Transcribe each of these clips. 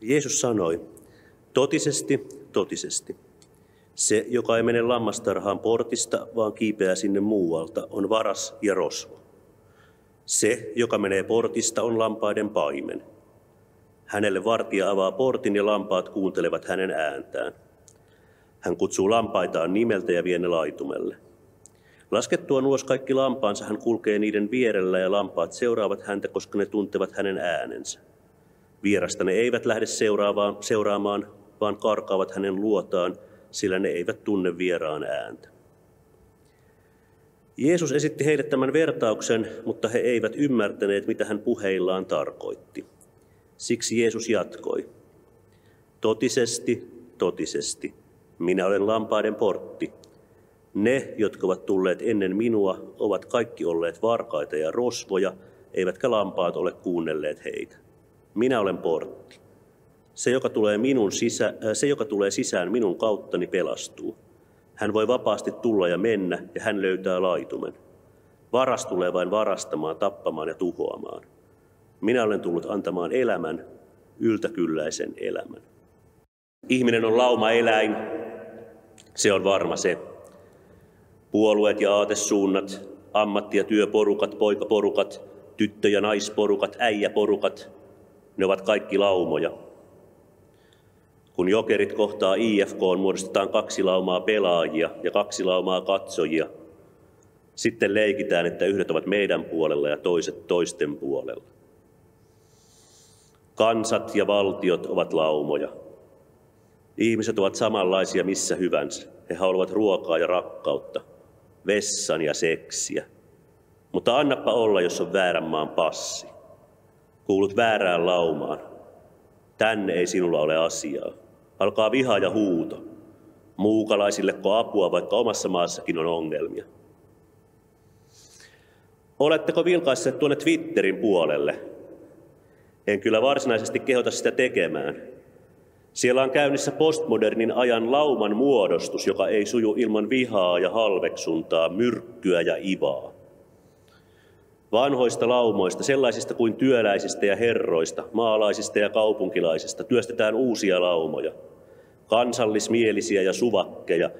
Jeesus sanoi, totisesti, totisesti. Se, joka ei mene lammastarhaan portista, vaan kiipeää sinne muualta, on varas ja rosvo. Se, joka menee portista, on lampaiden paimen. Hänelle vartija avaa portin ja lampaat kuuntelevat hänen ääntään. Hän kutsuu lampaitaan nimeltä ja vie ne laitumelle. Laskettua nuos kaikki lampaansa hän kulkee niiden vierellä ja lampaat seuraavat häntä, koska ne tuntevat hänen äänensä. Vierasta ne eivät lähde seuraamaan, vaan karkaavat hänen luotaan, sillä ne eivät tunne vieraan ääntä. Jeesus esitti heille tämän vertauksen, mutta he eivät ymmärtäneet, mitä hän puheillaan tarkoitti. Siksi Jeesus jatkoi. Totisesti, totisesti, minä olen lampaiden portti. Ne, jotka ovat tulleet ennen minua, ovat kaikki olleet varkaita ja rosvoja, eivätkä lampaat ole kuunnelleet heitä. Minä olen portti. Se joka, tulee minun sisä, äh, se, joka tulee sisään minun kauttani, pelastuu. Hän voi vapaasti tulla ja mennä, ja hän löytää laitumen. Varas tulee vain varastamaan, tappamaan ja tuhoamaan. Minä olen tullut antamaan elämän, yltäkylläisen elämän. Ihminen on lauma eläin, se on varma se. Puolueet ja aatesuunnat, ammatti- ja työporukat, poikaporukat, tyttö- ja naisporukat, äijäporukat, ne ovat kaikki laumoja. Kun jokerit kohtaa IFK, muodostetaan kaksi laumaa pelaajia ja kaksi laumaa katsojia. Sitten leikitään, että yhdet ovat meidän puolella ja toiset toisten puolella. Kansat ja valtiot ovat laumoja. Ihmiset ovat samanlaisia missä hyvänsä. He haluavat ruokaa ja rakkautta, vessan ja seksiä. Mutta annapa olla, jos on väärän maan passi. Kuulut väärään laumaan. Tänne ei sinulla ole asiaa. Alkaa viha ja huuto. Muukalaisilleko apua, vaikka omassa maassakin on ongelmia? Oletteko vilkaisseet tuonne Twitterin puolelle? En kyllä varsinaisesti kehota sitä tekemään. Siellä on käynnissä postmodernin ajan lauman muodostus, joka ei suju ilman vihaa ja halveksuntaa, myrkkyä ja ivaa. Vanhoista laumoista, sellaisista kuin työläisistä ja herroista, maalaisista ja kaupunkilaisista, työstetään uusia laumoja. Kansallismielisiä ja suvakkeja,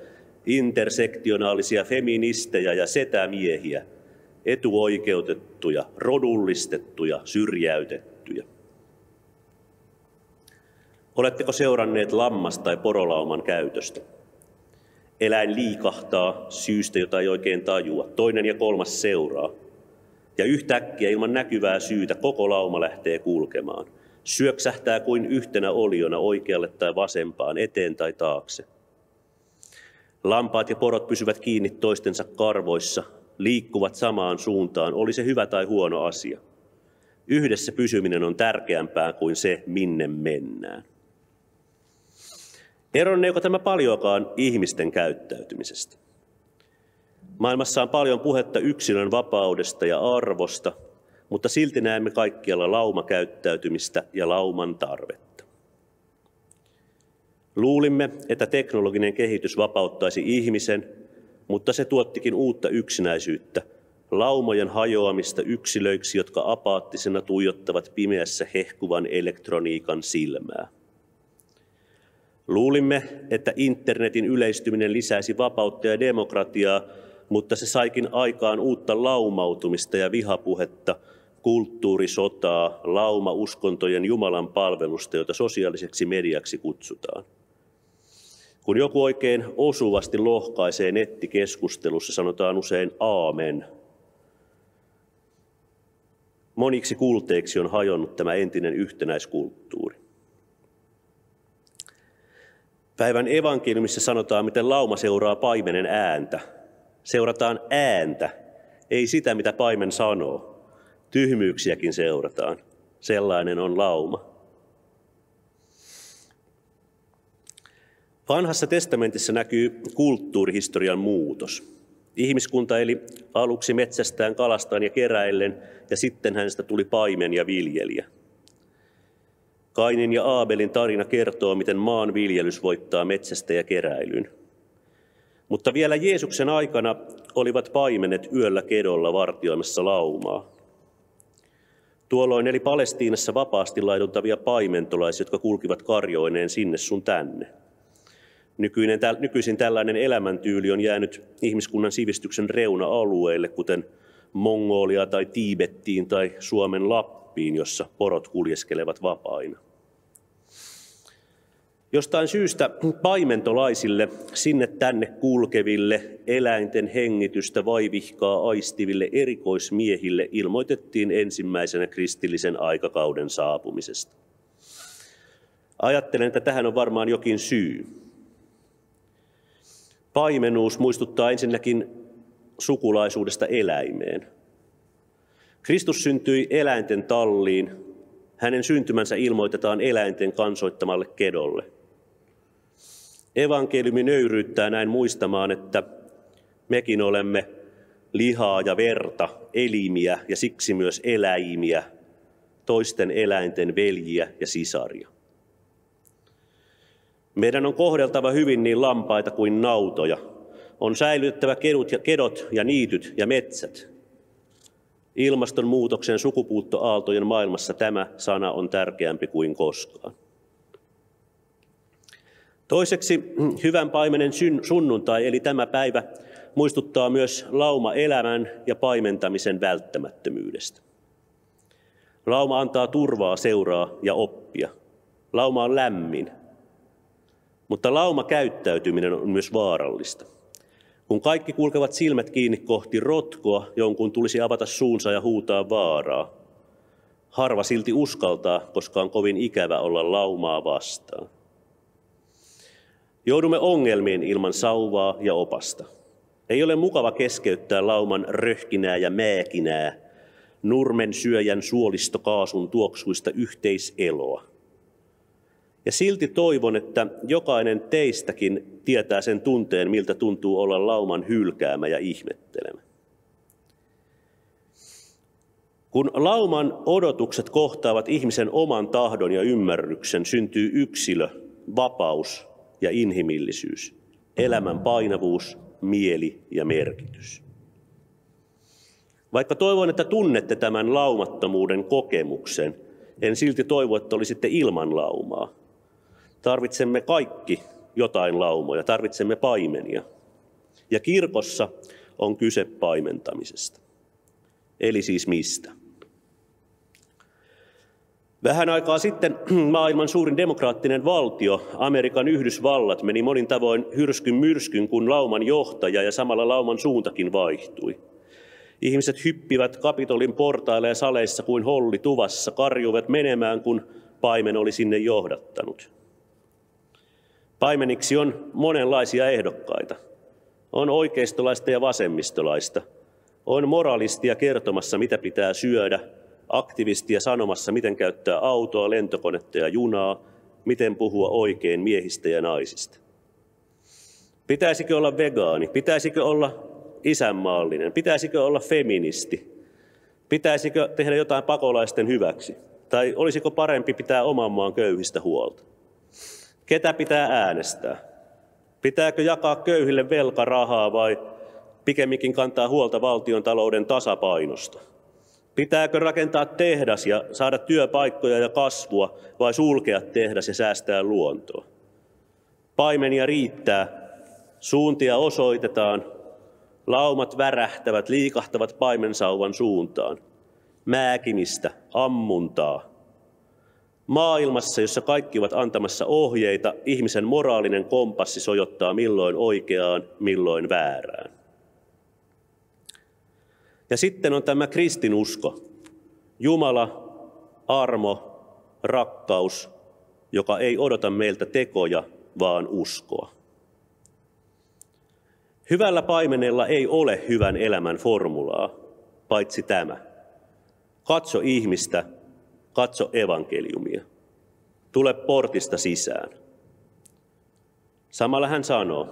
intersektionaalisia feministejä ja setämiehiä, etuoikeutettuja, rodullistettuja, syrjäytettyjä. Oletteko seuranneet lammas- tai porolauman käytöstä? Eläin liikahtaa syystä, jota ei oikein tajua. Toinen ja kolmas seuraa. Ja yhtäkkiä ilman näkyvää syytä koko lauma lähtee kulkemaan. Syöksähtää kuin yhtenä oliona oikealle tai vasempaan, eteen tai taakse. Lampaat ja porot pysyvät kiinni toistensa karvoissa, liikkuvat samaan suuntaan, oli se hyvä tai huono asia. Yhdessä pysyminen on tärkeämpää kuin se, minne mennään. Eronneeko tämä paljoakaan ihmisten käyttäytymisestä? Maailmassa on paljon puhetta yksilön vapaudesta ja arvosta, mutta silti näemme kaikkialla laumakäyttäytymistä ja lauman tarvetta. Luulimme, että teknologinen kehitys vapauttaisi ihmisen, mutta se tuottikin uutta yksinäisyyttä, laumojen hajoamista yksilöiksi, jotka apaattisena tuijottavat pimeässä hehkuvan elektroniikan silmää. Luulimme, että internetin yleistyminen lisäisi vapautta ja demokratiaa, mutta se saikin aikaan uutta laumautumista ja vihapuhetta, kulttuurisotaa, lauma-uskontojen Jumalan palvelusta, jota sosiaaliseksi mediaksi kutsutaan. Kun joku oikein osuvasti lohkaisee nettikeskustelussa, sanotaan usein aamen. Moniksi kulteiksi on hajonnut tämä entinen yhtenäiskulttuuri. Päivän evankeliumissa sanotaan, miten lauma seuraa paimenen ääntä. Seurataan ääntä, ei sitä, mitä paimen sanoo. Tyhmyyksiäkin seurataan. Sellainen on lauma. Vanhassa testamentissa näkyy kulttuurihistorian muutos. Ihmiskunta eli aluksi metsästään, kalastaan ja keräillen, ja sitten hänestä tuli paimen ja viljelijä. Kainin ja Aabelin tarina kertoo, miten maanviljelys voittaa metsästä ja keräilyn. Mutta vielä Jeesuksen aikana olivat paimenet yöllä kedolla vartioimassa laumaa. Tuolloin eli Palestiinassa vapaasti laiduntavia paimentolaisia, jotka kulkivat karjoineen sinne sun tänne. Nykyinen, nykyisin tällainen elämäntyyli on jäänyt ihmiskunnan sivistyksen reuna-alueille, kuten Mongolia tai Tiibettiin tai Suomen Lappiin, jossa porot kuljeskelevat vapaina. Jostain syystä paimentolaisille, sinne tänne kulkeville, eläinten hengitystä vaivihkaa aistiville erikoismiehille ilmoitettiin ensimmäisenä kristillisen aikakauden saapumisesta. Ajattelen, että tähän on varmaan jokin syy. Paimenuus muistuttaa ensinnäkin sukulaisuudesta eläimeen. Kristus syntyi eläinten talliin. Hänen syntymänsä ilmoitetaan eläinten kansoittamalle kedolle – Evankeliumi nöyryyttää näin muistamaan, että mekin olemme lihaa ja verta, elimiä ja siksi myös eläimiä, toisten eläinten veljiä ja sisaria. Meidän on kohdeltava hyvin niin lampaita kuin nautoja. On säilytettävä kedut ja kedot ja niityt ja metsät. Ilmastonmuutoksen sukupuuttoaaltojen maailmassa tämä sana on tärkeämpi kuin koskaan. Toiseksi hyvän paimenen sunnuntai, eli tämä päivä, muistuttaa myös lauma elämän ja paimentamisen välttämättömyydestä. Lauma antaa turvaa, seuraa ja oppia. Lauma on lämmin. Mutta lauma käyttäytyminen on myös vaarallista. Kun kaikki kulkevat silmät kiinni kohti rotkoa, jonkun tulisi avata suunsa ja huutaa vaaraa. Harva silti uskaltaa, koska on kovin ikävä olla laumaa vastaan. Joudumme ongelmiin ilman sauvaa ja opasta. Ei ole mukava keskeyttää lauman röhkinää ja määkinää, nurmen syöjän suolistokaasun tuoksuista yhteiseloa. Ja silti toivon, että jokainen teistäkin tietää sen tunteen, miltä tuntuu olla lauman hylkäämä ja ihmettelemä. Kun lauman odotukset kohtaavat ihmisen oman tahdon ja ymmärryksen, syntyy yksilö, vapaus ja inhimillisyys, elämän painavuus, mieli ja merkitys. Vaikka toivon, että tunnette tämän laumattomuuden kokemuksen, en silti toivo, että olisitte ilman laumaa. Tarvitsemme kaikki jotain laumoja, tarvitsemme paimenia. Ja kirkossa on kyse paimentamisesta. Eli siis mistä? Vähän aikaa sitten maailman suurin demokraattinen valtio, Amerikan Yhdysvallat, meni monin tavoin hyrskyn myrskyn, kun lauman johtaja ja samalla lauman suuntakin vaihtui. Ihmiset hyppivät kapitolin portaille ja saleissa kuin holli tuvassa, karjuvat menemään, kun paimen oli sinne johdattanut. Paimeniksi on monenlaisia ehdokkaita. On oikeistolaista ja vasemmistolaista. On moralistia kertomassa, mitä pitää syödä, aktivistia sanomassa, miten käyttää autoa, lentokonetta ja junaa, miten puhua oikein miehistä ja naisista. Pitäisikö olla vegaani? Pitäisikö olla isänmaallinen? Pitäisikö olla feministi? Pitäisikö tehdä jotain pakolaisten hyväksi? Tai olisiko parempi pitää oman maan köyhistä huolta? Ketä pitää äänestää? Pitääkö jakaa köyhille velkarahaa vai pikemminkin kantaa huolta valtion talouden tasapainosta? Pitääkö rakentaa tehdas ja saada työpaikkoja ja kasvua vai sulkea tehdas ja säästää luontoa? Paimenia riittää, suuntia osoitetaan, laumat värähtävät, liikahtavat paimensauvan suuntaan. Määkimistä, ammuntaa. Maailmassa, jossa kaikki ovat antamassa ohjeita, ihmisen moraalinen kompassi sojottaa milloin oikeaan, milloin väärään. Ja sitten on tämä kristinusko. Jumala, armo, rakkaus, joka ei odota meiltä tekoja, vaan uskoa. Hyvällä paimenella ei ole hyvän elämän formulaa, paitsi tämä. Katso ihmistä, katso evankeliumia. Tule portista sisään. Samalla hän sanoo,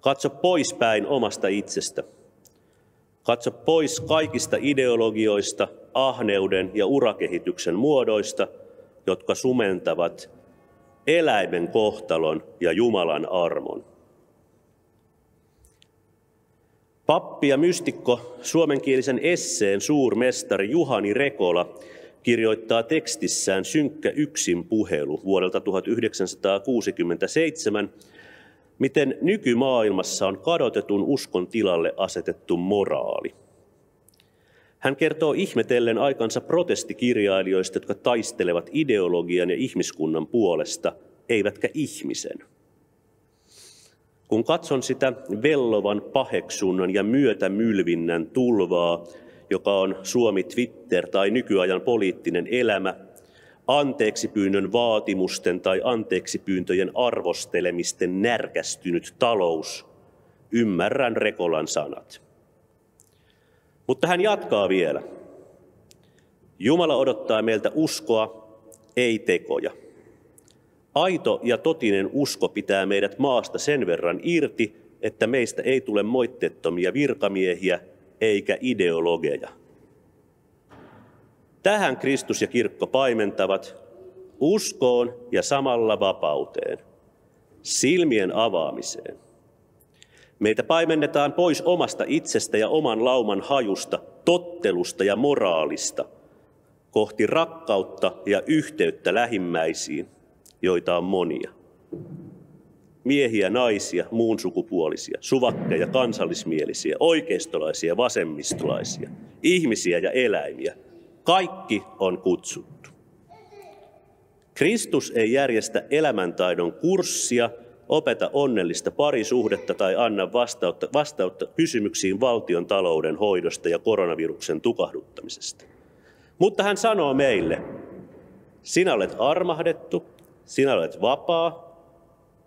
katso poispäin omasta itsestä – Katso pois kaikista ideologioista, ahneuden ja urakehityksen muodoista, jotka sumentavat eläimen kohtalon ja Jumalan armon. Pappi ja mystikko, suomenkielisen esseen suurmestari Juhani Rekola kirjoittaa tekstissään Synkkä yksin puhelu vuodelta 1967, miten nykymaailmassa on kadotetun uskon tilalle asetettu moraali. Hän kertoo ihmetellen aikansa protestikirjailijoista, jotka taistelevat ideologian ja ihmiskunnan puolesta, eivätkä ihmisen. Kun katson sitä vellovan paheksunnan ja myötämylvinnän tulvaa, joka on Suomi Twitter tai nykyajan poliittinen elämä, anteeksi pyynnön vaatimusten tai anteeksi pyyntöjen arvostelemisten närkästynyt talous, ymmärrän Rekolan sanat. Mutta hän jatkaa vielä. Jumala odottaa meiltä uskoa, ei tekoja. Aito ja totinen usko pitää meidät maasta sen verran irti, että meistä ei tule moitteettomia virkamiehiä eikä ideologeja. Tähän Kristus ja kirkko paimentavat uskoon ja samalla vapauteen, silmien avaamiseen. Meitä paimennetaan pois omasta itsestä ja oman lauman hajusta, tottelusta ja moraalista kohti rakkautta ja yhteyttä lähimmäisiin, joita on monia. Miehiä, naisia, muun sukupuolisia, suvakkeja, kansallismielisiä, oikeistolaisia, vasemmistolaisia, ihmisiä ja eläimiä. Kaikki on kutsuttu. Kristus ei järjestä elämäntaidon kurssia, opeta onnellista parisuhdetta tai anna vastautta, vastautta kysymyksiin valtion talouden hoidosta ja koronaviruksen tukahduttamisesta. Mutta hän sanoo meille, sinä olet armahdettu, sinä olet vapaa,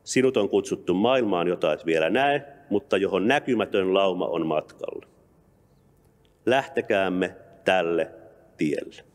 sinut on kutsuttu maailmaan, jota et vielä näe, mutta johon näkymätön lauma on matkalla. Lähtekäämme tälle del.